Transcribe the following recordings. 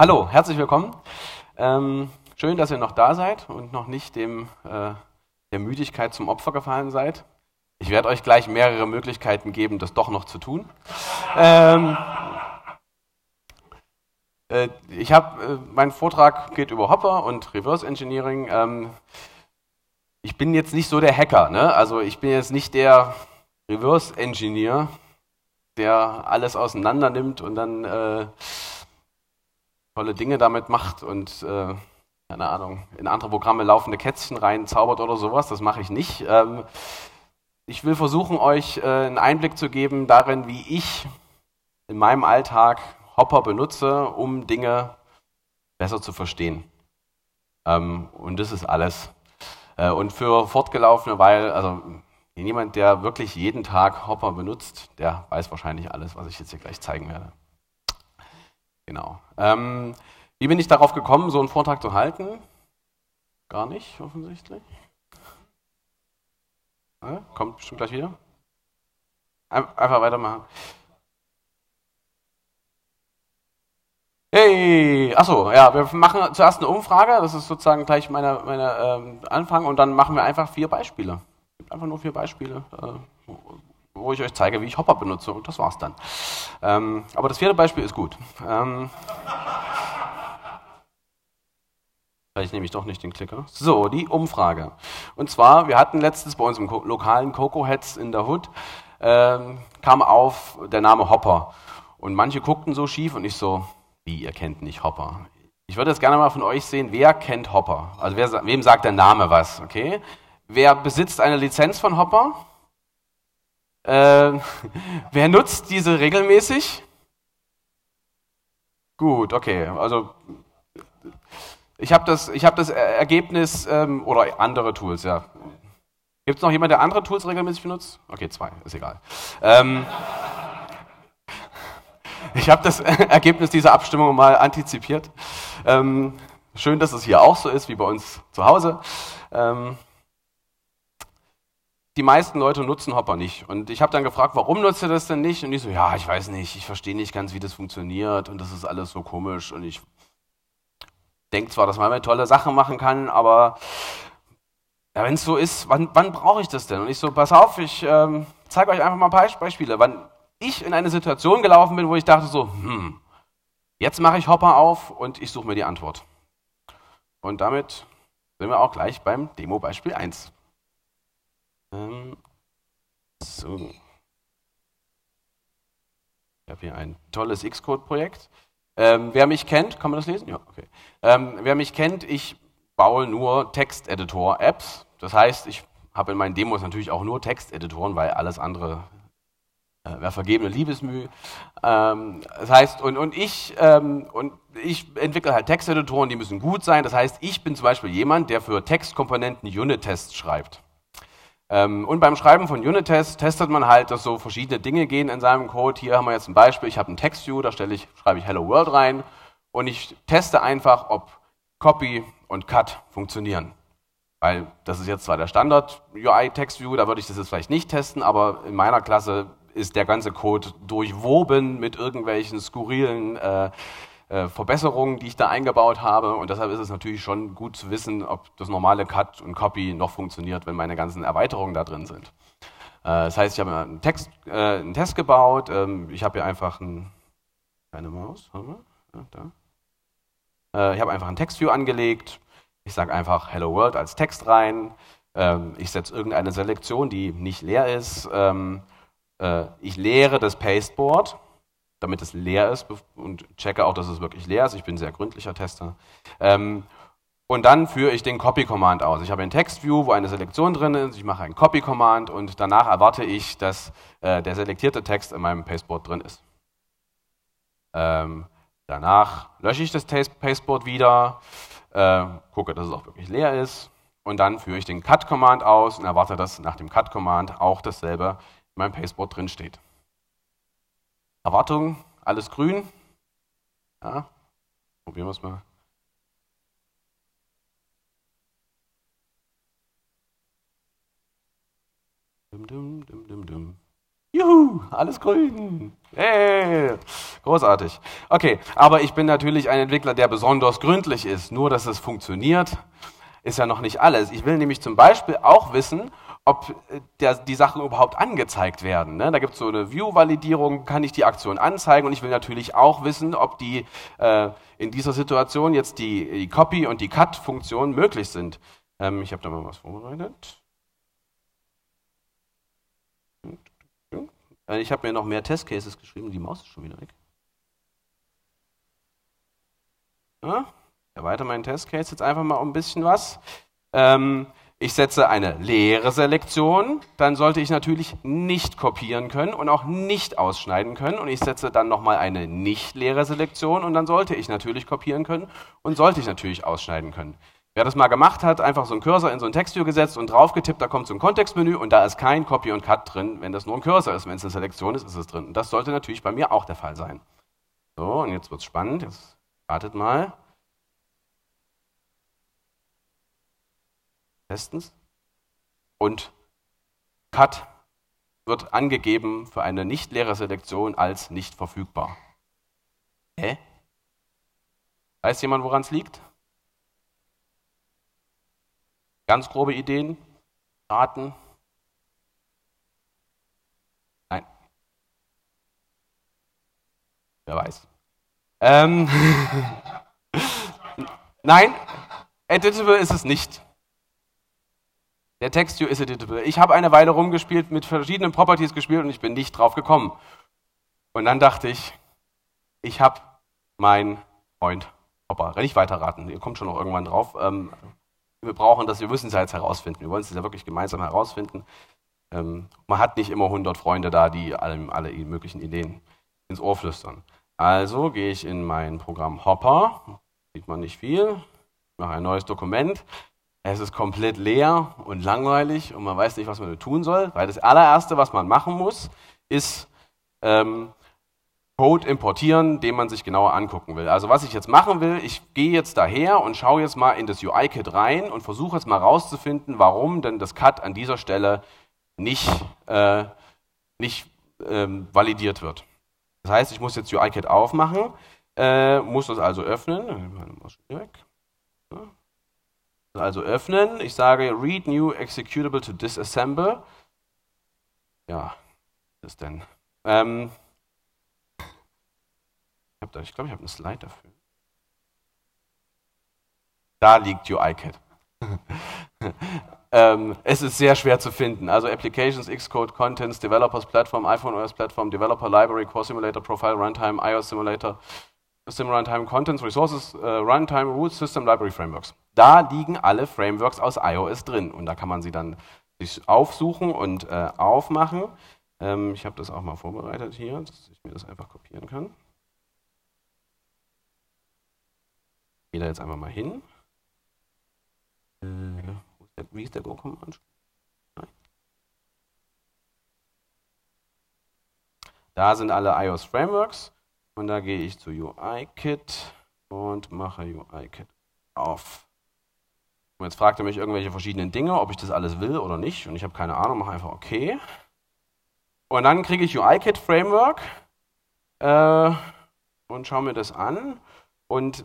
Hallo, herzlich willkommen. Ähm, schön, dass ihr noch da seid und noch nicht dem, äh, der Müdigkeit zum Opfer gefallen seid. Ich werde euch gleich mehrere Möglichkeiten geben, das doch noch zu tun. Ähm, äh, ich habe, äh, mein Vortrag geht über Hopper und Reverse Engineering. Ähm, ich bin jetzt nicht so der Hacker, ne? also ich bin jetzt nicht der Reverse Engineer, der alles auseinander nimmt und dann äh, tolle Dinge damit macht und äh, keine Ahnung, in andere Programme laufende Kätzchen rein zaubert oder sowas. Das mache ich nicht. Ähm, ich will versuchen, euch äh, einen Einblick zu geben darin, wie ich in meinem Alltag Hopper benutze, um Dinge besser zu verstehen. Ähm, und das ist alles. Äh, und für Fortgelaufene, weil, also jemand, der wirklich jeden Tag Hopper benutzt, der weiß wahrscheinlich alles, was ich jetzt hier gleich zeigen werde. Genau. Ähm, wie bin ich darauf gekommen, so einen Vortrag zu halten? Gar nicht, offensichtlich. Ja, kommt bestimmt gleich wieder. Einfach weitermachen. Hey, achso, ja, wir machen zuerst eine Umfrage, das ist sozusagen gleich meine, meine ähm, Anfang und dann machen wir einfach vier Beispiele. Einfach nur vier Beispiele, äh, wo ich euch zeige, wie ich Hopper benutze und das war's dann. Ähm, aber das vierte Beispiel ist gut. Ähm, vielleicht nehme ich doch nicht den Klicker. So, die Umfrage. Und zwar, wir hatten letztens bei uns im lokalen Coco Heads in der Hood, ähm, kam auf der Name Hopper. Und manche guckten so schief und ich so, wie, ihr kennt nicht Hopper? Ich würde jetzt gerne mal von euch sehen, wer kennt Hopper? Also wer, wem sagt der Name was, okay? Wer besitzt eine Lizenz von Hopper? Äh, wer nutzt diese regelmäßig? Gut, okay. Also ich habe das, hab das Ergebnis ähm, oder andere Tools, ja. Gibt es noch jemand, der andere Tools regelmäßig benutzt? Okay, zwei, ist egal. Ähm, ich habe das Ergebnis dieser Abstimmung mal antizipiert. Ähm, schön, dass es hier auch so ist wie bei uns zu Hause. Ähm, die meisten Leute nutzen Hopper nicht. Und ich habe dann gefragt, warum nutzt ihr das denn nicht? Und die so, ja, ich weiß nicht, ich verstehe nicht ganz, wie das funktioniert und das ist alles so komisch und ich denke zwar, dass man eine tolle Sache machen kann, aber ja, wenn es so ist, wann, wann brauche ich das denn? Und ich so, pass auf, ich ähm, zeige euch einfach mal ein paar Beispiele, wann ich in eine Situation gelaufen bin, wo ich dachte so, hm, jetzt mache ich Hopper auf und ich suche mir die Antwort. Und damit sind wir auch gleich beim Demo-Beispiel 1. Ähm, so. Ich habe hier ein tolles Xcode-Projekt. Ähm, wer mich kennt, kann man das lesen? Ja, okay. Ähm, wer mich kennt, ich baue nur Texteditor-Apps. Das heißt, ich habe in meinen Demos natürlich auch nur Texteditoren, weil alles andere äh, wäre vergebene Liebesmüh. Ähm, das heißt, und, und, ich, ähm, ich entwickle halt Texteditoren, die müssen gut sein. Das heißt, ich bin zum Beispiel jemand, der für Textkomponenten Unit-Tests schreibt. Ähm, und beim Schreiben von Unit-Tests testet man halt, dass so verschiedene Dinge gehen in seinem Code. Hier haben wir jetzt ein Beispiel, ich habe ein Text-View, da stelle ich, schreibe ich Hello World rein und ich teste einfach, ob Copy und Cut funktionieren. Weil das ist jetzt zwar der Standard-UI-Text-View, da würde ich das jetzt vielleicht nicht testen, aber in meiner Klasse ist der ganze Code durchwoben mit irgendwelchen skurrilen äh, äh, Verbesserungen, die ich da eingebaut habe. Und deshalb ist es natürlich schon gut zu wissen, ob das normale Cut und Copy noch funktioniert, wenn meine ganzen Erweiterungen da drin sind. Äh, das heißt, ich habe einen, Text, äh, einen Test gebaut. Ähm, ich habe hier einfach ein, keine Maus? Ja, da. Ich habe einfach ein Textview angelegt. Ich sage einfach Hello World als Text rein. Ähm, ich setze irgendeine Selektion, die nicht leer ist. Ähm, äh, ich leere das Pasteboard damit es leer ist und checke auch, dass es wirklich leer ist. Ich bin ein sehr gründlicher Tester. Ähm, und dann führe ich den Copy-Command aus. Ich habe ein Text-View, wo eine Selektion drin ist. Ich mache einen Copy-Command und danach erwarte ich, dass äh, der selektierte Text in meinem Pasteboard drin ist. Ähm, danach lösche ich das Pasteboard wieder, äh, gucke, dass es auch wirklich leer ist. Und dann führe ich den Cut-Command aus und erwarte, dass nach dem Cut-Command auch dasselbe in meinem Pasteboard drin steht. Erwartung, alles grün. Ja, probieren wir es mal. Dum, dum, dum, dum, dum. Juhu, alles grün. Hey, großartig. Okay, aber ich bin natürlich ein Entwickler, der besonders gründlich ist. Nur, dass es funktioniert, ist ja noch nicht alles. Ich will nämlich zum Beispiel auch wissen, ob äh, der, die Sachen überhaupt angezeigt werden. Ne? Da gibt es so eine View-Validierung, kann ich die Aktion anzeigen und ich will natürlich auch wissen, ob die äh, in dieser Situation jetzt die, die Copy- und die Cut-Funktionen möglich sind. Ähm, ich habe da mal was vorbereitet. Äh, ich habe mir noch mehr Testcases geschrieben, die Maus ist schon wieder weg. Ja, erweitere meinen Testcase jetzt einfach mal um ein bisschen was. Ähm, ich setze eine leere Selektion, dann sollte ich natürlich nicht kopieren können und auch nicht ausschneiden können. Und ich setze dann nochmal eine nicht leere Selektion und dann sollte ich natürlich kopieren können und sollte ich natürlich ausschneiden können. Wer das mal gemacht hat, einfach so einen Cursor in so ein Textview gesetzt und draufgetippt, da kommt so ein Kontextmenü und da ist kein Copy und Cut drin. Wenn das nur ein Cursor ist, wenn es eine Selektion ist, ist es drin. Und das sollte natürlich bei mir auch der Fall sein. So, und jetzt wird es spannend. Jetzt wartet mal. Testens. Und Cut wird angegeben für eine nicht leere Selektion als nicht verfügbar. Hä? Weiß jemand, woran es liegt? Ganz grobe Ideen? Raten? Nein. Wer weiß. Ähm Nein, editable ist es nicht. Der Textview ist editable. Ich habe eine Weile rumgespielt, mit verschiedenen Properties gespielt und ich bin nicht drauf gekommen. Und dann dachte ich, ich habe meinen Freund Hopper. Nicht weiterraten, ihr kommt schon noch irgendwann drauf. Ähm, wir brauchen das, wir müssen es jetzt herausfinden. Wir wollen es ja wirklich gemeinsam herausfinden. Ähm, man hat nicht immer 100 Freunde da, die allem, alle möglichen Ideen ins Ohr flüstern. Also gehe ich in mein Programm Hopper, sieht man nicht viel, mache ein neues Dokument, es ist komplett leer und langweilig und man weiß nicht, was man tun soll, weil das allererste, was man machen muss, ist ähm, Code importieren, den man sich genauer angucken will. Also was ich jetzt machen will, ich gehe jetzt daher und schaue jetzt mal in das UI-Kit rein und versuche jetzt mal rauszufinden, warum denn das Cut an dieser Stelle nicht, äh, nicht ähm, validiert wird. Das heißt, ich muss jetzt UI-Kit aufmachen, äh, muss das also öffnen. Weg also öffnen. Ich sage read new executable to disassemble. Ja, was ist denn? Ähm, ich glaube, ich, glaub, ich habe eine Slide dafür. Da liegt UIKit. ähm, es ist sehr schwer zu finden. Also Applications, Xcode, Contents, Developers Platform, iPhone OS Platform, Developer Library, Core Simulator, Profile, Runtime, iOS Simulator, System Runtime, Contents, Resources, uh, Runtime, Rules, System Library Frameworks. Da liegen alle Frameworks aus iOS drin und da kann man sie dann sich aufsuchen und äh, aufmachen. Ähm, ich habe das auch mal vorbereitet hier, dass ich mir das einfach kopieren kann. Ich gehe da jetzt einfach mal hin. Äh, wie ist der Go-Command? Da sind alle iOS Frameworks und da gehe ich zu UIKit und mache UIKit auf. Und jetzt fragt er mich irgendwelche verschiedenen Dinge, ob ich das alles will oder nicht. Und ich habe keine Ahnung, mache einfach OK. Und dann kriege ich UIKit Framework äh, und schaue mir das an. Und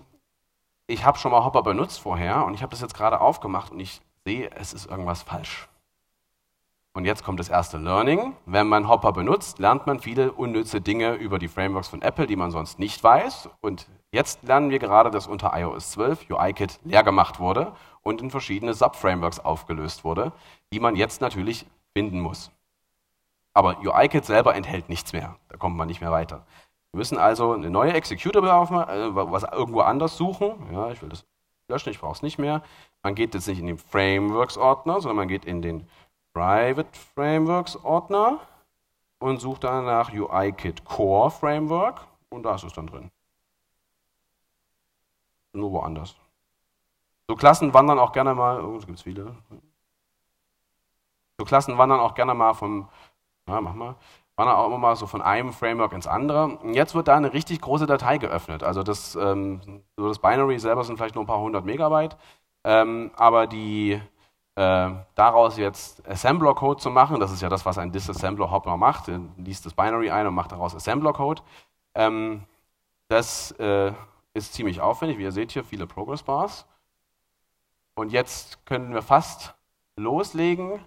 ich habe schon mal Hopper benutzt vorher und ich habe das jetzt gerade aufgemacht und ich sehe, es ist irgendwas falsch. Und jetzt kommt das erste Learning. Wenn man Hopper benutzt, lernt man viele unnütze Dinge über die Frameworks von Apple, die man sonst nicht weiß. Und jetzt lernen wir gerade, dass unter iOS 12 UIKit leer gemacht wurde und in verschiedene Subframeworks aufgelöst wurde, die man jetzt natürlich finden muss. Aber UIKit selber enthält nichts mehr. Da kommt man nicht mehr weiter. Wir müssen also eine neue Executable aufmachen, äh, was irgendwo anders suchen. Ja, ich will das löschen, ich brauche es nicht mehr. Man geht jetzt nicht in den Frameworks-Ordner, sondern man geht in den Private Frameworks-Ordner und sucht dann nach UIKit Core Framework und da ist es dann drin. Nur woanders. So Klassen wandern auch gerne mal, oh, es gibt viele. So Klassen wandern auch gerne mal vom, ja, mach mal, wandern auch immer mal so von einem Framework ins andere. Und jetzt wird da eine richtig große Datei geöffnet. Also das, ähm, so das Binary selber sind vielleicht nur ein paar hundert Megabyte, ähm, aber die, äh, daraus jetzt Assembler-Code zu machen, das ist ja das, was ein Disassembler-Hopper macht, er liest das Binary ein und macht daraus Assembler-Code. Ähm, das äh, ist ziemlich aufwendig, wie ihr seht hier, viele Progress-Bars. Und jetzt können wir fast loslegen,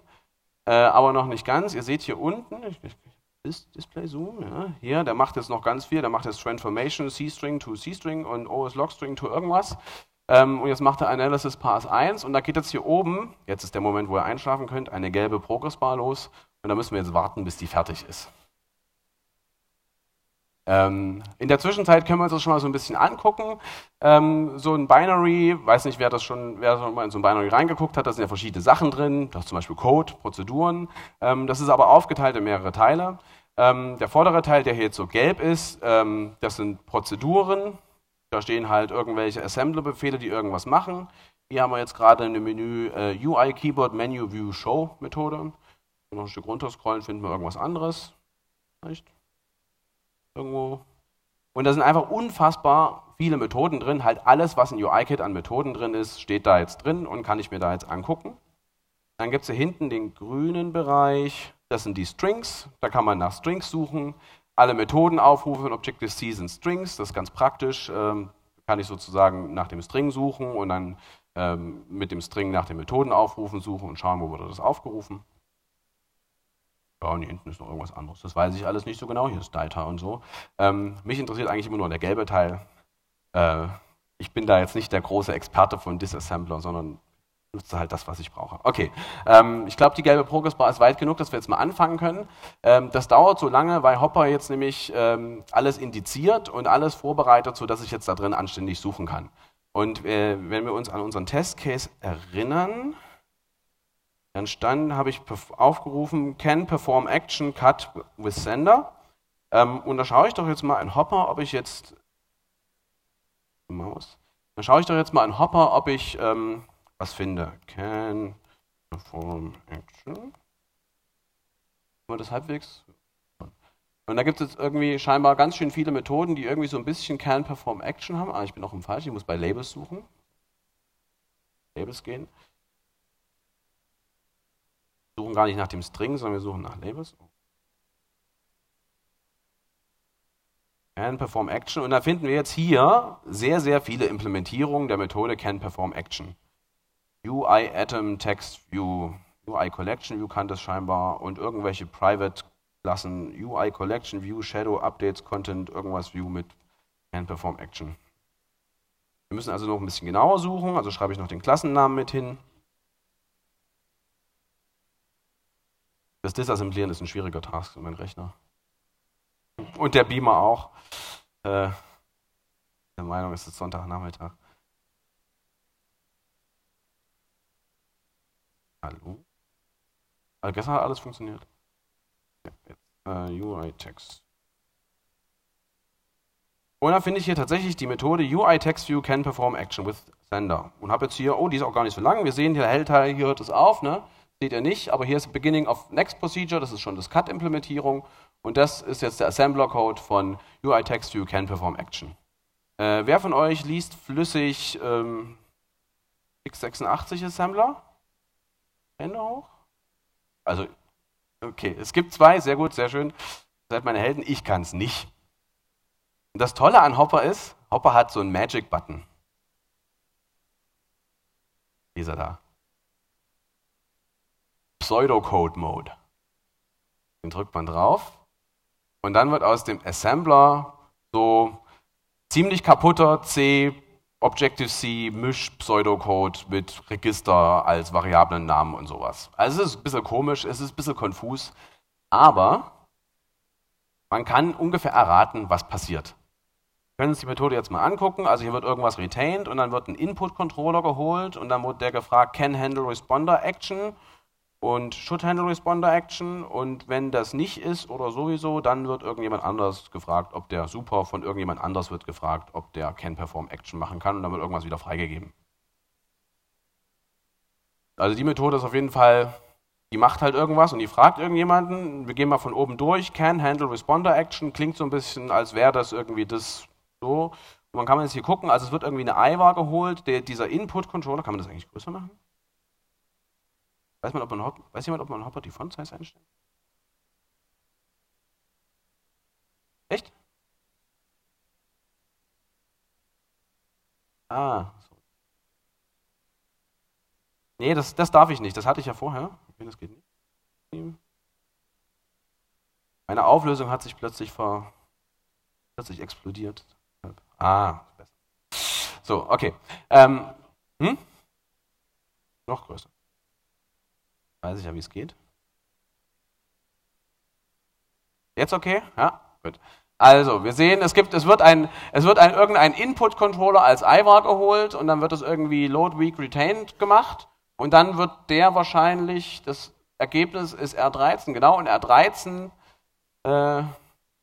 äh, aber noch nicht ganz. Ihr seht hier unten, ich, ich, Display Zoom, ja, hier, der macht jetzt noch ganz viel, der macht jetzt Transformation C-String to C-String und OS-Log-String to irgendwas. Ähm, und jetzt macht er Analysis Pass 1 und da geht jetzt hier oben, jetzt ist der Moment, wo ihr einschlafen könnt, eine gelbe Progressbar los und da müssen wir jetzt warten, bis die fertig ist. Ähm, in der Zwischenzeit können wir uns das schon mal so ein bisschen angucken. Ähm, so ein Binary, weiß nicht, wer das schon, wer schon mal in so ein Binary reingeguckt hat, da sind ja verschiedene Sachen drin, da ist zum Beispiel Code, Prozeduren. Ähm, das ist aber aufgeteilt in mehrere Teile. Der vordere Teil, der hier jetzt so gelb ist, das sind Prozeduren, da stehen halt irgendwelche Assembler-Befehle, die irgendwas machen. Hier haben wir jetzt gerade eine Menü äh, UI Keyboard Menu View Show Methode. Wenn wir noch ein Stück runterscrollen, finden wir irgendwas anderes. Vielleicht irgendwo. Und da sind einfach unfassbar viele Methoden drin. Halt alles, was in UIKit an Methoden drin ist, steht da jetzt drin und kann ich mir da jetzt angucken. Dann gibt es hier hinten den grünen Bereich. Das sind die Strings. Da kann man nach Strings suchen alle Methoden aufrufen. Objective-C sind Strings, das ist ganz praktisch. Ähm, kann ich sozusagen nach dem String suchen und dann ähm, mit dem String nach den Methoden aufrufen, suchen und schauen, wo wurde das aufgerufen. Ja, und hier hinten ist noch irgendwas anderes. Das weiß ich alles nicht so genau. Hier ist Data und so. Ähm, mich interessiert eigentlich immer nur der gelbe Teil. Äh, ich bin da jetzt nicht der große Experte von Disassembler, sondern nutze halt das, was ich brauche. Okay, ähm, ich glaube, die gelbe Progressbar ist weit genug, dass wir jetzt mal anfangen können. Ähm, das dauert so lange, weil Hopper jetzt nämlich ähm, alles indiziert und alles vorbereitet, sodass ich jetzt da drin anständig suchen kann. Und äh, wenn wir uns an unseren Testcase erinnern, dann stand, habe ich aufgerufen, can perform action cut with sender. Ähm, und da schaue ich doch jetzt mal in Hopper, ob ich jetzt Maus. Dann schaue ich doch jetzt mal in Hopper, ob ich ähm, was finde. Can perform action. Wir das halbwegs? Und da gibt es jetzt irgendwie scheinbar ganz schön viele Methoden, die irgendwie so ein bisschen can perform action haben. Ah, ich bin noch im Falsch, ich muss bei Labels suchen. Labels gehen. Wir suchen gar nicht nach dem String, sondern wir suchen nach Labels. Can perform action. Und da finden wir jetzt hier sehr, sehr viele Implementierungen der Methode can perform action. UI Atom Text View, UI Collection View kann das scheinbar und irgendwelche Private Klassen, UI Collection View, Shadow Updates Content, irgendwas View mit Can Perform Action. Wir müssen also noch ein bisschen genauer suchen, also schreibe ich noch den Klassennamen mit hin. Das Disassemblieren ist ein schwieriger Task für meinen Rechner. Und der Beamer auch. Äh, der Meinung ist es Sonntagnachmittag. Hallo? Also gestern hat alles funktioniert. Ja, jetzt, äh, UI-Text. Und dann finde ich hier tatsächlich die Methode UI Text View can perform action with sender. Und habe jetzt hier, oh, die ist auch gar nicht so lang. Wir sehen hier, Hellteil, hier hört es auf, ne? Seht ihr nicht, aber hier ist Beginning of Next Procedure, das ist schon das Cut-Implementierung. Und das ist jetzt der Assembler-Code von UI Text View can perform action. Äh, wer von euch liest flüssig ähm, x86 Assembler? Hände hoch. Also, okay, es gibt zwei, sehr gut, sehr schön. Seid meine Helden, ich kann es nicht. Und das Tolle an Hopper ist, Hopper hat so einen Magic-Button. Dieser da. Pseudocode-Mode. Den drückt man drauf und dann wird aus dem Assembler so ziemlich kaputter C Objective-C Misch-Pseudocode mit Register als Variablennamen und sowas. Also es ist ein bisschen komisch, es ist ein bisschen konfus, aber man kann ungefähr erraten, was passiert. Wir können uns die Methode jetzt mal angucken. Also hier wird irgendwas retained und dann wird ein Input-Controller geholt und dann wird der gefragt, can handle responder action und Should Handle Responder Action. Und wenn das nicht ist oder sowieso, dann wird irgendjemand anders gefragt, ob der Super von irgendjemand anders wird gefragt, ob der Can Perform Action machen kann und dann wird irgendwas wieder freigegeben. Also die Methode ist auf jeden Fall, die macht halt irgendwas und die fragt irgendjemanden. Wir gehen mal von oben durch. Can Handle Responder Action klingt so ein bisschen, als wäre das irgendwie das so. Und man kann jetzt hier gucken, also es wird irgendwie eine IVAR geholt. Der, dieser Input Controller, kann man das eigentlich größer machen? Weiß, man, ob man, weiß jemand, ob man Hopper die Font Size einstellt? Echt? Ah, so. Nee, das, das darf ich nicht. Das hatte ich ja vorher. Das geht nicht. Meine Auflösung hat sich plötzlich ver, plötzlich explodiert. Ah, besser. So, okay. Ähm, hm? Noch größer. Weiß ich ja, wie es geht. Jetzt okay? Ja, gut. Also, wir sehen, es, gibt, es wird, ein, es wird ein, irgendein Input-Controller als IVAR geholt und dann wird es irgendwie Load Weak Retained gemacht und dann wird der wahrscheinlich, das Ergebnis ist R13, genau, und R13 äh,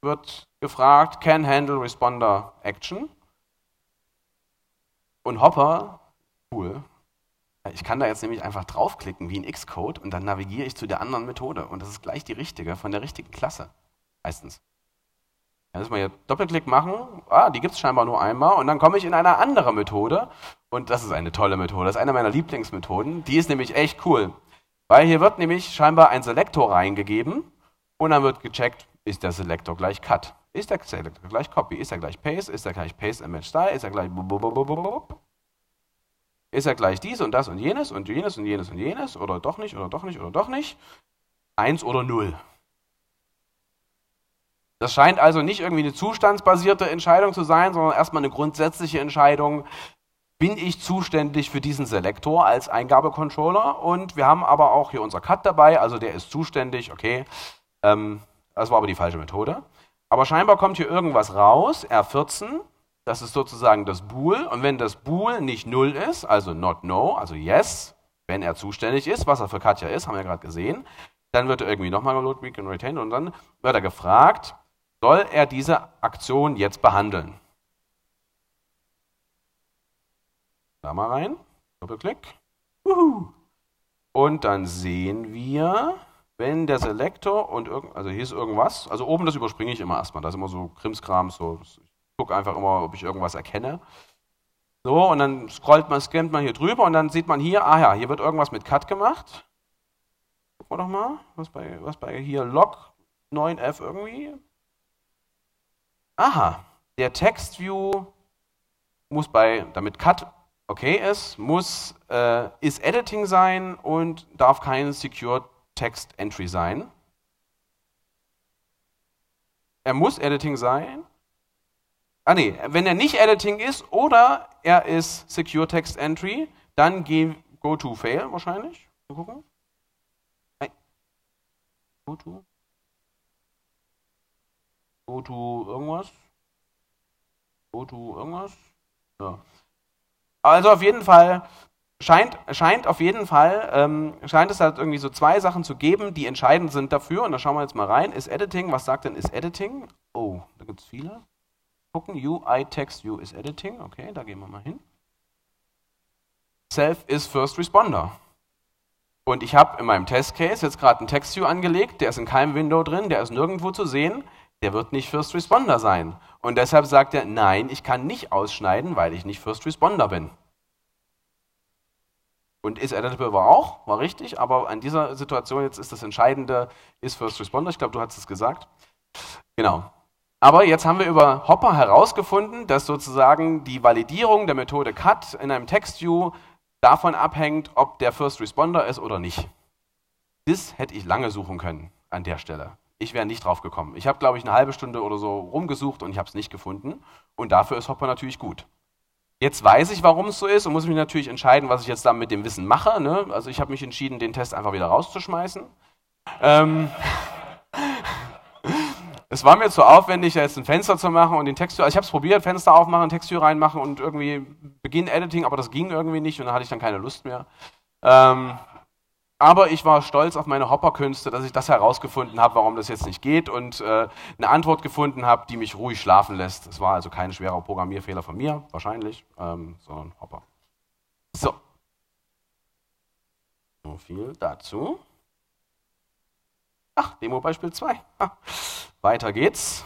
wird gefragt, can handle responder action. Und Hopper, cool, ich kann da jetzt nämlich einfach draufklicken wie in Xcode und dann navigiere ich zu der anderen Methode. Und das ist gleich die richtige, von der richtigen Klasse. Meistens. Dann müssen wir hier Doppelklick machen. Ah, die gibt es scheinbar nur einmal. Und dann komme ich in eine andere Methode. Und das ist eine tolle Methode. Das ist eine meiner Lieblingsmethoden. Die ist nämlich echt cool. Weil hier wird nämlich scheinbar ein Selektor reingegeben. Und dann wird gecheckt, ist der Selektor gleich Cut? Ist der Selektor gleich Copy? Ist er gleich Paste? Ist er gleich Paste Image Style? Ist er gleich ist er gleich dies und das und jenes und jenes und jenes und jenes oder doch nicht oder doch nicht oder doch nicht? Eins oder null. Das scheint also nicht irgendwie eine zustandsbasierte Entscheidung zu sein, sondern erstmal eine grundsätzliche Entscheidung. Bin ich zuständig für diesen Selektor als Eingabecontroller? Und wir haben aber auch hier unser Cut dabei, also der ist zuständig, okay. Ähm, das war aber die falsche Methode. Aber scheinbar kommt hier irgendwas raus, R14, das ist sozusagen das Bool. Und wenn das Bool nicht null ist, also not no, also yes, wenn er zuständig ist, was er für Katja ist, haben wir ja gerade gesehen, dann wird er irgendwie nochmal load, weak and retain und dann wird er gefragt, soll er diese Aktion jetzt behandeln? Da mal rein, Doppelklick. Und dann sehen wir, wenn der Selektor und irgend, also hier ist irgendwas, also oben das überspringe ich immer erstmal, da ist immer so Krimskram, so gucke einfach immer, ob ich irgendwas erkenne. So, und dann scrollt man, scannt man hier drüber und dann sieht man hier, ah ja, hier wird irgendwas mit Cut gemacht. Gucken wir doch mal, was bei, was bei hier Log 9f irgendwie. Aha, der Textview muss bei, damit Cut okay ist, muss äh, ist Editing sein und darf kein Secure Text Entry sein. Er muss Editing sein Ah nee, wenn er nicht Editing ist oder er ist Secure Text Entry, dann go to fail wahrscheinlich. Mal gucken. Go to. Go to irgendwas. Go to irgendwas. Ja. Also auf jeden Fall scheint, scheint auf jeden Fall, ähm, scheint es halt irgendwie so zwei Sachen zu geben, die entscheidend sind dafür. Und da schauen wir jetzt mal rein. Ist Editing, was sagt denn ist Editing? Oh, da gibt es viele gucken. UI Text View is Editing. Okay, da gehen wir mal hin. Self is First Responder. Und ich habe in meinem Testcase jetzt gerade einen Text-View angelegt, der ist in keinem Window drin, der ist nirgendwo zu sehen, der wird nicht First Responder sein. Und deshalb sagt er, nein, ich kann nicht ausschneiden, weil ich nicht First Responder bin. Und is editable war auch, war richtig, aber an dieser Situation jetzt ist das Entscheidende, ist First Responder. Ich glaube, du hast es gesagt. Genau. Aber jetzt haben wir über Hopper herausgefunden, dass sozusagen die Validierung der Methode Cut in einem TextView davon abhängt, ob der First Responder ist oder nicht. Das hätte ich lange suchen können an der Stelle. Ich wäre nicht drauf gekommen. Ich habe, glaube ich, eine halbe Stunde oder so rumgesucht und ich habe es nicht gefunden. Und dafür ist Hopper natürlich gut. Jetzt weiß ich, warum es so ist und muss mich natürlich entscheiden, was ich jetzt dann mit dem Wissen mache. Ne? Also ich habe mich entschieden, den Test einfach wieder rauszuschmeißen. Ähm, es war mir zu aufwendig, jetzt ein Fenster zu machen und den Texttür, also ich habe es probiert, Fenster aufmachen, Texttür reinmachen und irgendwie Beginn Editing, aber das ging irgendwie nicht und da hatte ich dann keine Lust mehr. Ähm, aber ich war stolz auf meine Hopperkünste, dass ich das herausgefunden habe, warum das jetzt nicht geht und äh, eine Antwort gefunden habe, die mich ruhig schlafen lässt. Es war also kein schwerer Programmierfehler von mir, wahrscheinlich, ähm, sondern Hopper. So. So viel dazu. Ach, Demo-Beispiel 2. Weiter geht's.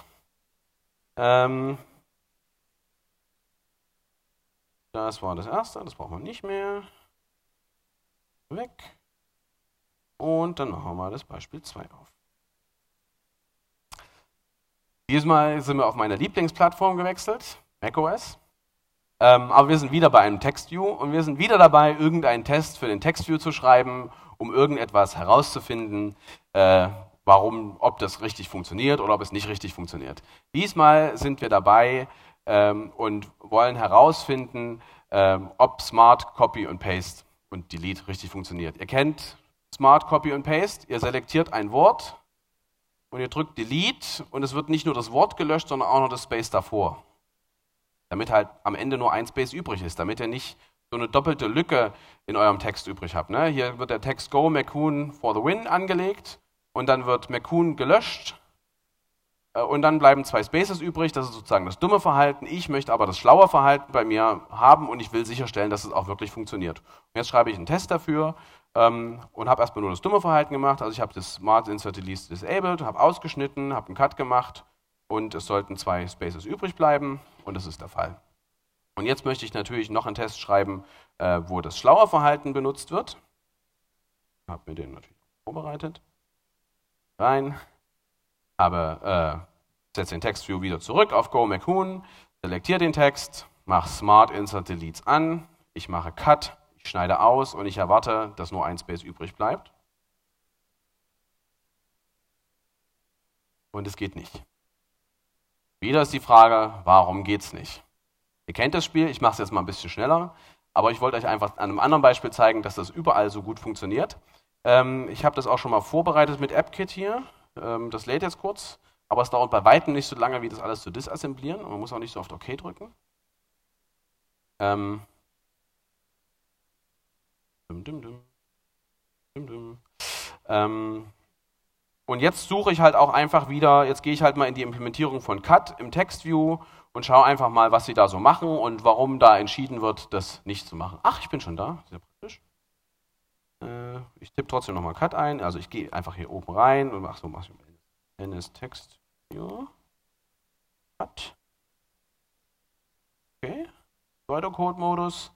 Ähm, das war das erste, das brauchen wir nicht mehr. Weg. Und dann machen wir mal das Beispiel 2 auf. Diesmal sind wir auf meine Lieblingsplattform gewechselt, macOS. Ähm, aber wir sind wieder bei einem TextView und wir sind wieder dabei, irgendeinen Test für den TextView zu schreiben, um irgendetwas herauszufinden, äh, warum, ob das richtig funktioniert oder ob es nicht richtig funktioniert. Diesmal sind wir dabei ähm, und wollen herausfinden, ähm, ob Smart Copy und Paste und Delete richtig funktioniert. Ihr kennt Smart Copy und Paste, ihr selektiert ein Wort und ihr drückt Delete und es wird nicht nur das Wort gelöscht, sondern auch noch das Space davor damit halt am Ende nur ein Space übrig ist, damit ihr nicht so eine doppelte Lücke in eurem Text übrig habt. Ne? Hier wird der Text Go McCoon for the win angelegt und dann wird McCoon gelöscht äh, und dann bleiben zwei Spaces übrig. Das ist sozusagen das dumme Verhalten. Ich möchte aber das schlaue Verhalten bei mir haben und ich will sicherstellen, dass es auch wirklich funktioniert. Und jetzt schreibe ich einen Test dafür ähm, und habe erstmal nur das dumme Verhalten gemacht. Also ich habe das Smart Insert Delete disabled, habe ausgeschnitten, habe einen Cut gemacht und es sollten zwei Spaces übrig bleiben und das ist der Fall. Und jetzt möchte ich natürlich noch einen Test schreiben, äh, wo das schlaue Verhalten benutzt wird. Ich habe mir den natürlich vorbereitet. Rein, habe, äh, setze den Textview wieder zurück auf Go McHoon, selektiere den Text, mache Smart Insert Deletes an, ich mache Cut, ich schneide aus und ich erwarte, dass nur ein Space übrig bleibt. Und es geht nicht. Wieder ist die Frage, warum geht es nicht? Ihr kennt das Spiel, ich mache es jetzt mal ein bisschen schneller, aber ich wollte euch einfach an einem anderen Beispiel zeigen, dass das überall so gut funktioniert. Ähm, ich habe das auch schon mal vorbereitet mit AppKit hier. Ähm, das lädt jetzt kurz, aber es dauert bei weitem nicht so lange, wie das alles zu disassemblieren man muss auch nicht so oft OK drücken. Ähm, dum, dum, dum, ähm, und jetzt suche ich halt auch einfach wieder, jetzt gehe ich halt mal in die Implementierung von Cut im TextView und schaue einfach mal, was sie da so machen und warum da entschieden wird, das nicht zu machen. Ach, ich bin schon da, sehr praktisch. Äh, ich tippe trotzdem nochmal Cut ein, also ich gehe einfach hier oben rein und mache so, mach ich ns TextView. Cut. Okay, Pseudocode-Modus.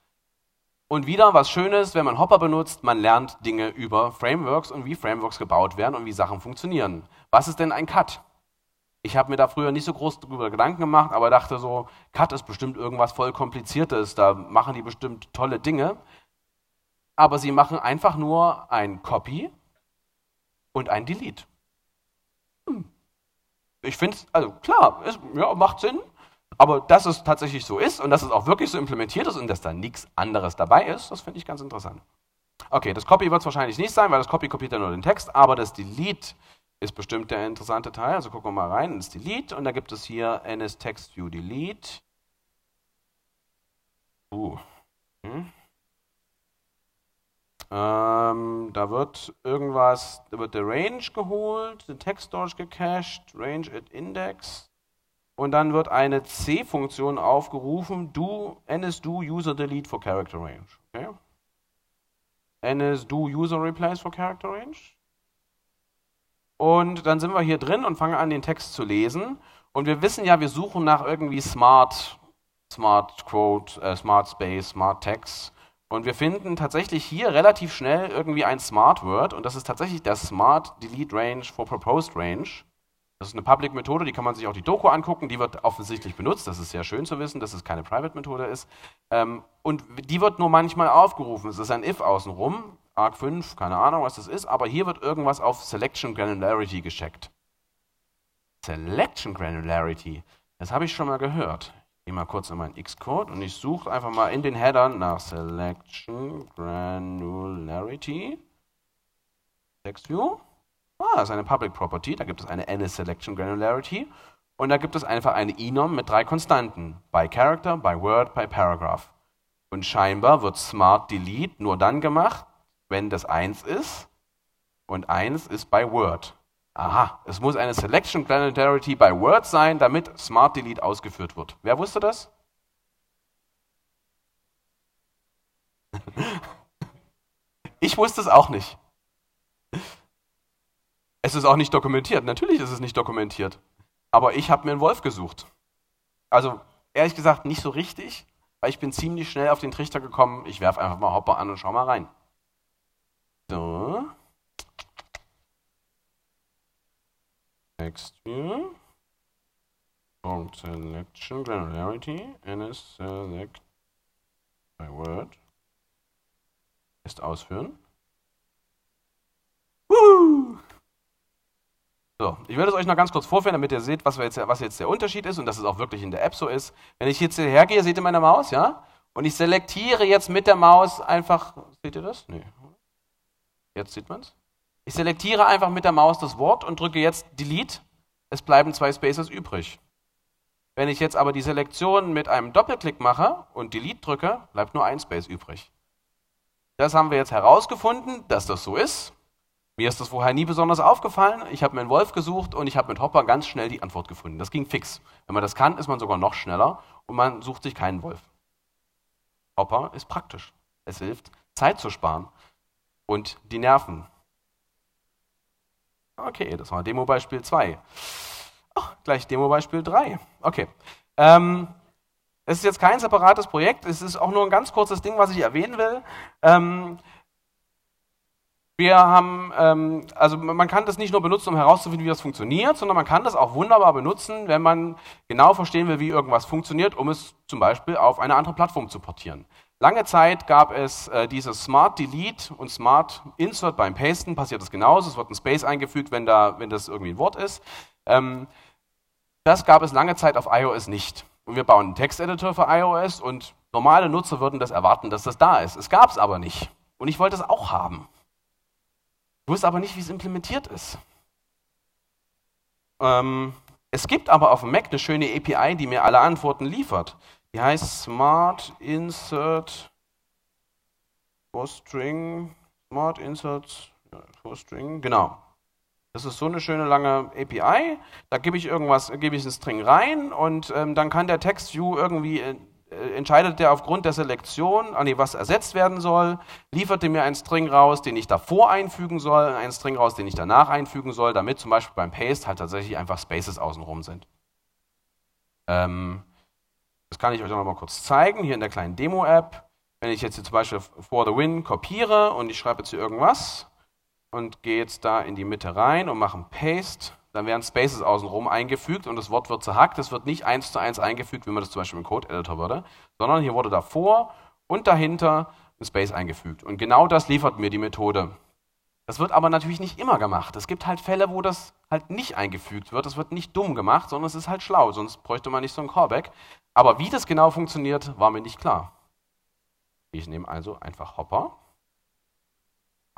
Und wieder was Schönes, wenn man Hopper benutzt, man lernt Dinge über Frameworks und wie Frameworks gebaut werden und wie Sachen funktionieren. Was ist denn ein Cut? Ich habe mir da früher nicht so groß darüber Gedanken gemacht, aber dachte so, Cut ist bestimmt irgendwas voll Kompliziertes, da machen die bestimmt tolle Dinge. Aber sie machen einfach nur ein Copy und ein Delete. Hm. Ich finde es, also klar, es ja, macht Sinn, aber dass es tatsächlich so ist und dass es auch wirklich so implementiert ist und dass da nichts anderes dabei ist, das finde ich ganz interessant. Okay, das Copy wird es wahrscheinlich nicht sein, weil das Copy kopiert ja nur den Text, aber das Delete ist bestimmt der interessante Teil. Also gucken wir mal rein ins Delete und da gibt es hier ns-text-view-delete. Uh. Hm. Ähm, da wird irgendwas, da wird der Range geholt, der Text Storage gecached, Range at Index und dann wird eine C-Funktion aufgerufen, do, nsdo user delete for character range. Okay? nsdo user replace for character range. Und dann sind wir hier drin und fangen an, den Text zu lesen. Und wir wissen ja, wir suchen nach irgendwie Smart, Smart Quote, äh, Smart Space, Smart Text. Und wir finden tatsächlich hier relativ schnell irgendwie ein Smart Word. Und das ist tatsächlich der Smart Delete Range for Proposed Range. Das ist eine Public-Methode, die kann man sich auch die Doku angucken, die wird offensichtlich benutzt, das ist sehr schön zu wissen, dass es keine Private-Methode ist. Ähm, und die wird nur manchmal aufgerufen, es ist ein if außenrum, ARC5, keine Ahnung, was das ist, aber hier wird irgendwas auf Selection Granularity gecheckt. Selection Granularity, das habe ich schon mal gehört. Ich gehe mal kurz in meinen Xcode und ich suche einfach mal in den Headern nach Selection Granularity. TextView. Ah, das ist eine Public Property, da gibt es eine NS-Selection Granularity und da gibt es einfach eine Enom mit drei Konstanten, by Character, by Word, by Paragraph. Und scheinbar wird Smart Delete nur dann gemacht, wenn das 1 ist und 1 ist by Word. Aha, es muss eine Selection Granularity by Word sein, damit Smart Delete ausgeführt wird. Wer wusste das? ich wusste es auch nicht. Es ist auch nicht dokumentiert. Natürlich ist es nicht dokumentiert. Aber ich habe mir einen Wolf gesucht. Also ehrlich gesagt nicht so richtig, weil ich bin ziemlich schnell auf den Trichter gekommen. Ich werfe einfach mal Hopper an und schau mal rein. So. Next view. Old selection, granularity, NS select by word. Ist ausführen. Woo! So, ich werde es euch noch ganz kurz vorführen, damit ihr seht, was, jetzt, was jetzt der Unterschied ist und dass es auch wirklich in der App so ist. Wenn ich jetzt hierher gehe, seht ihr meine Maus, ja? Und ich selektiere jetzt mit der Maus einfach, seht ihr das? Nee, Jetzt sieht man es. Ich selektiere einfach mit der Maus das Wort und drücke jetzt Delete. Es bleiben zwei Spaces übrig. Wenn ich jetzt aber die Selektion mit einem Doppelklick mache und Delete drücke, bleibt nur ein Space übrig. Das haben wir jetzt herausgefunden, dass das so ist. Mir ist das vorher nie besonders aufgefallen. Ich habe mir einen Wolf gesucht und ich habe mit Hopper ganz schnell die Antwort gefunden. Das ging fix. Wenn man das kann, ist man sogar noch schneller und man sucht sich keinen Wolf. Hopper ist praktisch. Es hilft, Zeit zu sparen und die Nerven. Okay, das war Demo-Beispiel 2. Oh, gleich Demo-Beispiel 3. Okay. Ähm, es ist jetzt kein separates Projekt, es ist auch nur ein ganz kurzes Ding, was ich erwähnen will. Ähm, wir haben, ähm, also man kann das nicht nur benutzen, um herauszufinden, wie das funktioniert, sondern man kann das auch wunderbar benutzen, wenn man genau verstehen will, wie irgendwas funktioniert, um es zum Beispiel auf eine andere Plattform zu portieren. Lange Zeit gab es äh, dieses Smart Delete und Smart Insert beim Pasten, passiert das genauso, es wird ein Space eingefügt, wenn, da, wenn das irgendwie ein Wort ist. Ähm, das gab es lange Zeit auf iOS nicht. Und wir bauen einen Texteditor für iOS und normale Nutzer würden das erwarten, dass das da ist. Es gab es aber nicht. Und ich wollte es auch haben. Ich wusste aber nicht, wie es implementiert ist. Ähm, es gibt aber auf dem Mac eine schöne API, die mir alle Antworten liefert. Die heißt Smart Insert for String. Smart Insert for String. Genau. Das ist so eine schöne lange API. Da gebe ich irgendwas, gebe ich einen String rein und ähm, dann kann der TextView irgendwie äh, äh, entscheidet der aufgrund der Selektion, an die was ersetzt werden soll, liefert er mir einen String raus, den ich davor einfügen soll, einen String raus, den ich danach einfügen soll, damit zum Beispiel beim Paste halt tatsächlich einfach Spaces außenrum sind. Ähm, das kann ich euch noch mal kurz zeigen, hier in der kleinen Demo-App. Wenn ich jetzt hier zum Beispiel for the win kopiere und ich schreibe jetzt hier irgendwas und gehe jetzt da in die Mitte rein und mache einen Paste, dann werden Spaces außenrum eingefügt und das Wort wird zerhackt. Es wird nicht eins zu eins eingefügt, wie man das zum Beispiel im Code-Editor würde, sondern hier wurde davor und dahinter ein Space eingefügt. Und genau das liefert mir die Methode. Das wird aber natürlich nicht immer gemacht. Es gibt halt Fälle, wo das halt nicht eingefügt wird. Das wird nicht dumm gemacht, sondern es ist halt schlau, sonst bräuchte man nicht so ein Callback. Aber wie das genau funktioniert, war mir nicht klar. Ich nehme also einfach Hopper.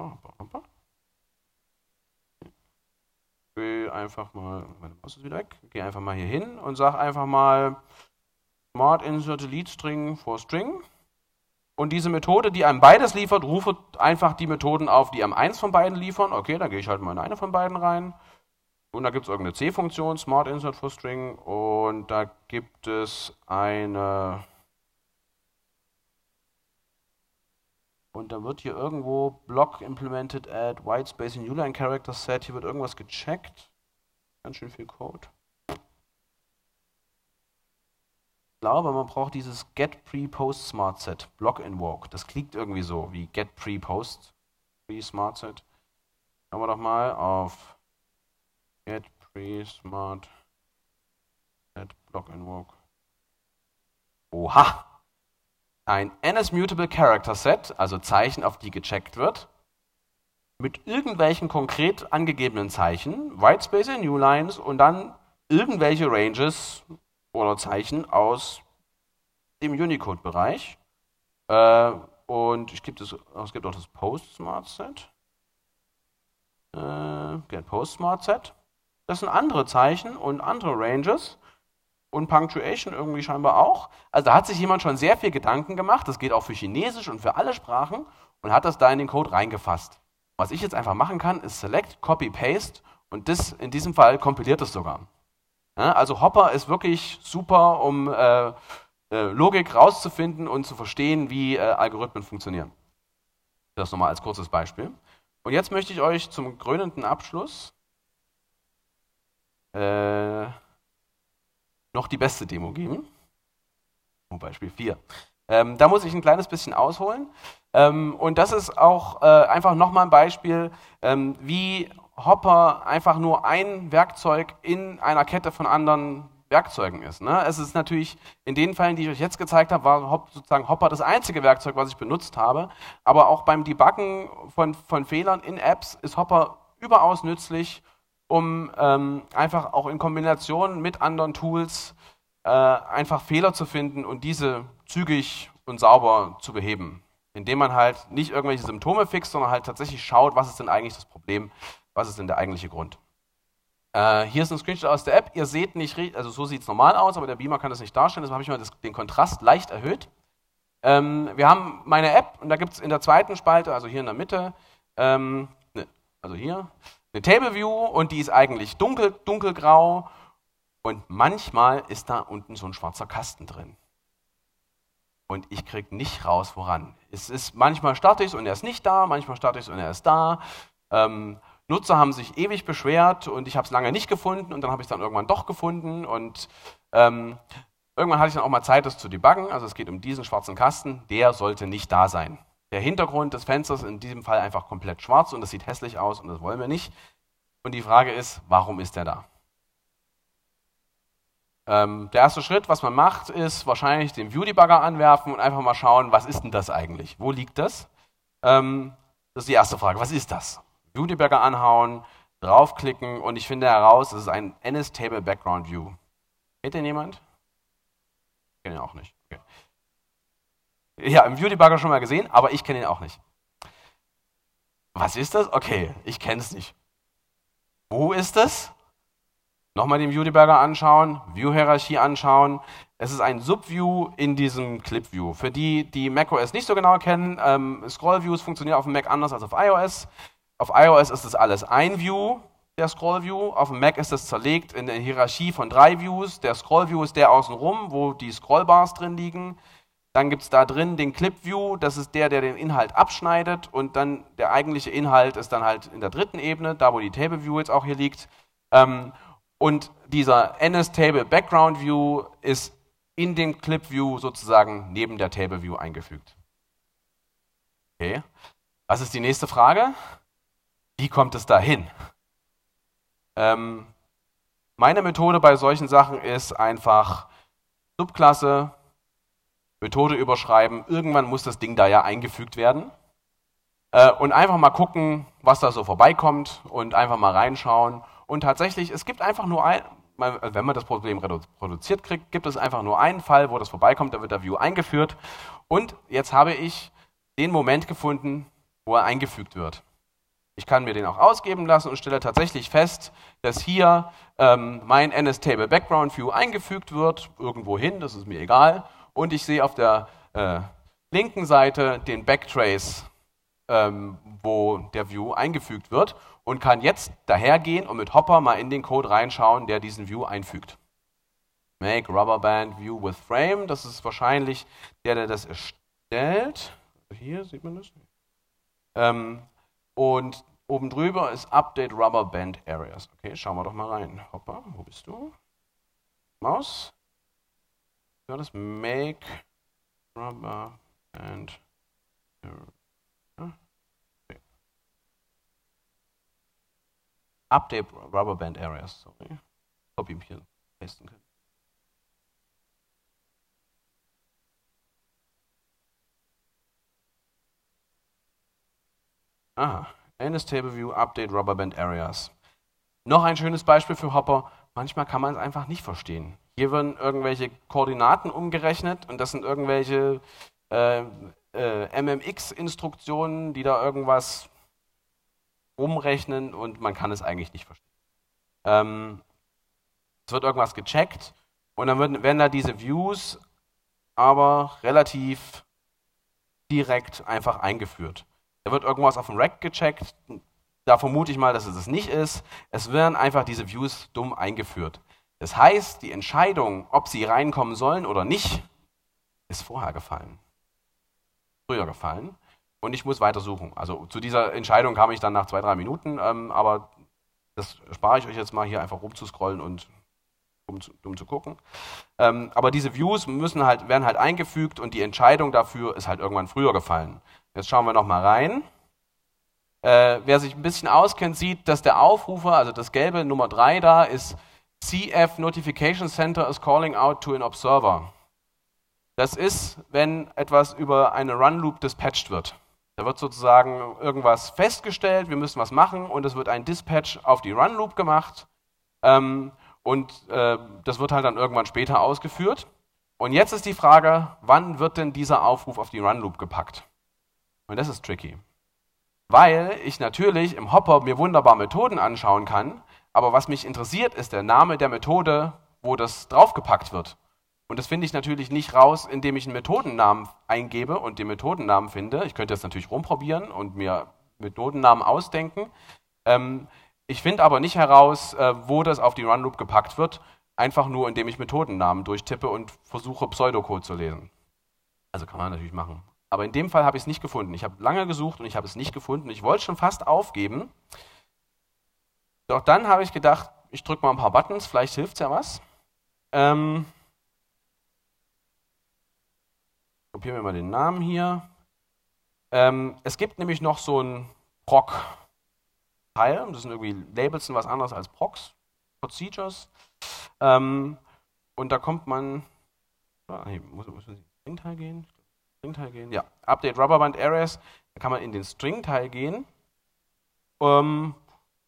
Hopper, Hopper gehe einfach mal, meine Maus ist wieder weg, gehe einfach mal hier hin und sage einfach mal Smart Insert Delete String for String. Und diese Methode, die einem beides liefert, rufe einfach die Methoden auf, die einem eins von beiden liefern. Okay, dann gehe ich halt mal in eine von beiden rein. Und da gibt es irgendeine C-Funktion, Smart Insert for String. Und da gibt es eine Und dann wird hier irgendwo Block implemented at Whitespace in Uline Character Set. Hier wird irgendwas gecheckt. Ganz schön viel Code. Ich glaube, man braucht dieses Get Pre Post Smart Set. Block Invoke. Das klingt irgendwie so wie Get Pre Post Pre Smart Set. Schauen wir doch mal auf Get Pre Smart Set Block Invoke. Oha! ein NS-Mutable Character Set, also Zeichen, auf die gecheckt wird, mit irgendwelchen konkret angegebenen Zeichen, Whitespace in Newlines und dann irgendwelche Ranges oder Zeichen aus dem Unicode-Bereich. Äh, und es gibt, es, es gibt auch das Post Smart Set. Äh, Get Post Smart Set. Das sind andere Zeichen und andere Ranges und Punctuation irgendwie scheinbar auch. Also da hat sich jemand schon sehr viel Gedanken gemacht. Das geht auch für Chinesisch und für alle Sprachen und hat das da in den Code reingefasst. Was ich jetzt einfach machen kann, ist Select, Copy, Paste und das in diesem Fall kompiliert es sogar. Ja, also Hopper ist wirklich super, um äh, äh, Logik rauszufinden und zu verstehen, wie äh, Algorithmen funktionieren. Das nochmal als kurzes Beispiel. Und jetzt möchte ich euch zum krönenden Abschluss äh, noch die beste Demo geben. Beispiel 4. Ähm, da muss ich ein kleines bisschen ausholen. Ähm, und das ist auch äh, einfach nochmal ein Beispiel, ähm, wie Hopper einfach nur ein Werkzeug in einer Kette von anderen Werkzeugen ist. Ne? Es ist natürlich in den Fällen, die ich euch jetzt gezeigt habe, war sozusagen Hopper das einzige Werkzeug, was ich benutzt habe. Aber auch beim Debuggen von, von Fehlern in Apps ist Hopper überaus nützlich, um ähm, einfach auch in Kombination mit anderen Tools äh, einfach Fehler zu finden und diese zügig und sauber zu beheben. Indem man halt nicht irgendwelche Symptome fixt, sondern halt tatsächlich schaut, was ist denn eigentlich das Problem, was ist denn der eigentliche Grund. Äh, hier ist ein Screenshot aus der App. Ihr seht nicht, also so sieht es normal aus, aber der Beamer kann das nicht darstellen. Deshalb habe ich mal das, den Kontrast leicht erhöht. Ähm, wir haben meine App und da gibt es in der zweiten Spalte, also hier in der Mitte, ähm, ne, also hier, eine Table View und die ist eigentlich dunkel, dunkelgrau und manchmal ist da unten so ein schwarzer Kasten drin. Und ich kriege nicht raus, woran. Es ist manchmal starte ich und er ist nicht da, manchmal starte ich und er ist da. Ähm, Nutzer haben sich ewig beschwert und ich habe es lange nicht gefunden und dann habe ich es dann irgendwann doch gefunden und ähm, irgendwann hatte ich dann auch mal Zeit, das zu debuggen. Also es geht um diesen schwarzen Kasten, der sollte nicht da sein. Der Hintergrund des Fensters ist in diesem Fall einfach komplett schwarz und das sieht hässlich aus und das wollen wir nicht. Und die Frage ist, warum ist der da? Ähm, der erste Schritt, was man macht, ist wahrscheinlich den View-Debugger anwerfen und einfach mal schauen, was ist denn das eigentlich? Wo liegt das? Ähm, das ist die erste Frage. Was ist das? Viewdebugger anhauen, draufklicken und ich finde heraus, es ist ein NS-Table Background View. Kennt den jemand? Ich kenne ihn auch nicht. Okay. Ja, im Viewdebugger schon mal gesehen, aber ich kenne ihn auch nicht. Was ist das? Okay, ich kenne es nicht. Wo ist es? Nochmal den Viewdebugger anschauen, View-Hierarchie anschauen. Es ist ein Subview in diesem Clip-View. Für die, die macOS nicht so genau kennen, ähm, Scroll-Views funktionieren auf dem Mac anders als auf iOS. Auf iOS ist das alles ein View, der Scroll View. Auf dem Mac ist das zerlegt in der Hierarchie von drei Views. Der Scroll View ist der außenrum, wo die Scrollbars drin liegen. Dann gibt es da drin den Clip View, das ist der, der den Inhalt abschneidet. Und dann der eigentliche Inhalt ist dann halt in der dritten Ebene, da wo die Table View jetzt auch hier liegt. Ähm, und dieser NS Table Background View ist in dem Clip View sozusagen neben der Table View eingefügt. Okay. Was ist die nächste Frage? Wie kommt es dahin? Ähm, meine Methode bei solchen Sachen ist einfach Subklasse, Methode überschreiben. Irgendwann muss das Ding da ja eingefügt werden. Äh, und einfach mal gucken, was da so vorbeikommt und einfach mal reinschauen. Und tatsächlich, es gibt einfach nur ein, wenn man das Problem produziert kriegt, gibt es einfach nur einen Fall, wo das vorbeikommt, da wird der View eingeführt. Und jetzt habe ich den Moment gefunden, wo er eingefügt wird. Ich kann mir den auch ausgeben lassen und stelle tatsächlich fest, dass hier ähm, mein NS-Table Background View eingefügt wird, irgendwo hin, das ist mir egal. Und ich sehe auf der äh, linken Seite den Backtrace, ähm, wo der View eingefügt wird und kann jetzt dahergehen und mit Hopper mal in den Code reinschauen, der diesen View einfügt. Make Rubberband View with Frame, das ist wahrscheinlich der, der das erstellt. Hier sieht man das. Ähm, und oben drüber ist Update Rubber Band Areas. Okay, schauen wir doch mal rein. Hoppa, wo bist du? Maus. Ja, das Make Rubber Band Areas. Okay. Update Rubber Band Areas, sorry. Ob ich hier testen kann. Aha, NS Table View Update Rubberband Areas. Noch ein schönes Beispiel für Hopper. Manchmal kann man es einfach nicht verstehen. Hier werden irgendwelche Koordinaten umgerechnet und das sind irgendwelche äh, äh, MMX-Instruktionen, die da irgendwas umrechnen und man kann es eigentlich nicht verstehen. Ähm, es wird irgendwas gecheckt und dann werden, werden da diese Views aber relativ direkt einfach eingeführt. Da wird irgendwas auf dem Rack gecheckt. Da vermute ich mal, dass es es nicht ist. Es werden einfach diese Views dumm eingeführt. Das heißt, die Entscheidung, ob sie reinkommen sollen oder nicht, ist vorher gefallen. Früher gefallen. Und ich muss weiter suchen. Also zu dieser Entscheidung kam ich dann nach zwei, drei Minuten, ähm, aber das spare ich euch jetzt mal hier einfach rumzuscrollen und um zu, um zu gucken. Ähm, aber diese Views müssen halt, werden halt eingefügt und die Entscheidung dafür ist halt irgendwann früher gefallen. Jetzt schauen wir noch mal rein. Äh, wer sich ein bisschen auskennt, sieht, dass der Aufrufer, also das gelbe Nummer 3 da, ist CF Notification Center is calling out to an observer. Das ist, wenn etwas über eine Run Loop dispatched wird. Da wird sozusagen irgendwas festgestellt, wir müssen was machen und es wird ein Dispatch auf die Run Loop gemacht ähm, und äh, das wird halt dann irgendwann später ausgeführt. Und jetzt ist die Frage, wann wird denn dieser Aufruf auf die Run Loop gepackt? Und das ist tricky. Weil ich natürlich im Hopper mir wunderbar Methoden anschauen kann, aber was mich interessiert, ist der Name der Methode, wo das draufgepackt wird. Und das finde ich natürlich nicht raus, indem ich einen Methodennamen eingebe und den Methodennamen finde. Ich könnte das natürlich rumprobieren und mir Methodennamen ausdenken. Ähm, ich finde aber nicht heraus, äh, wo das auf die Runloop gepackt wird, einfach nur indem ich Methodennamen durchtippe und versuche Pseudocode zu lesen. Also kann man natürlich machen. Aber in dem Fall habe ich es nicht gefunden. Ich habe lange gesucht und ich habe es nicht gefunden. Ich wollte schon fast aufgeben. Doch dann habe ich gedacht, ich drücke mal ein paar Buttons, vielleicht hilft es ja was. Ähm, kopieren wir mal den Namen hier. Ähm, es gibt nämlich noch so ein Proc-Teil. Das sind irgendwie Labels sind was anderes als Procs, Procedures. Ähm, und da kommt man. Ah, nee, muss, muss man in den String-Teil gehen? String-Teil gehen? Ja, Update Rubberband Areas. Da kann man in den String-Teil gehen. Ähm,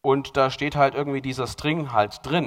und da steht halt irgendwie dieser String halt drin.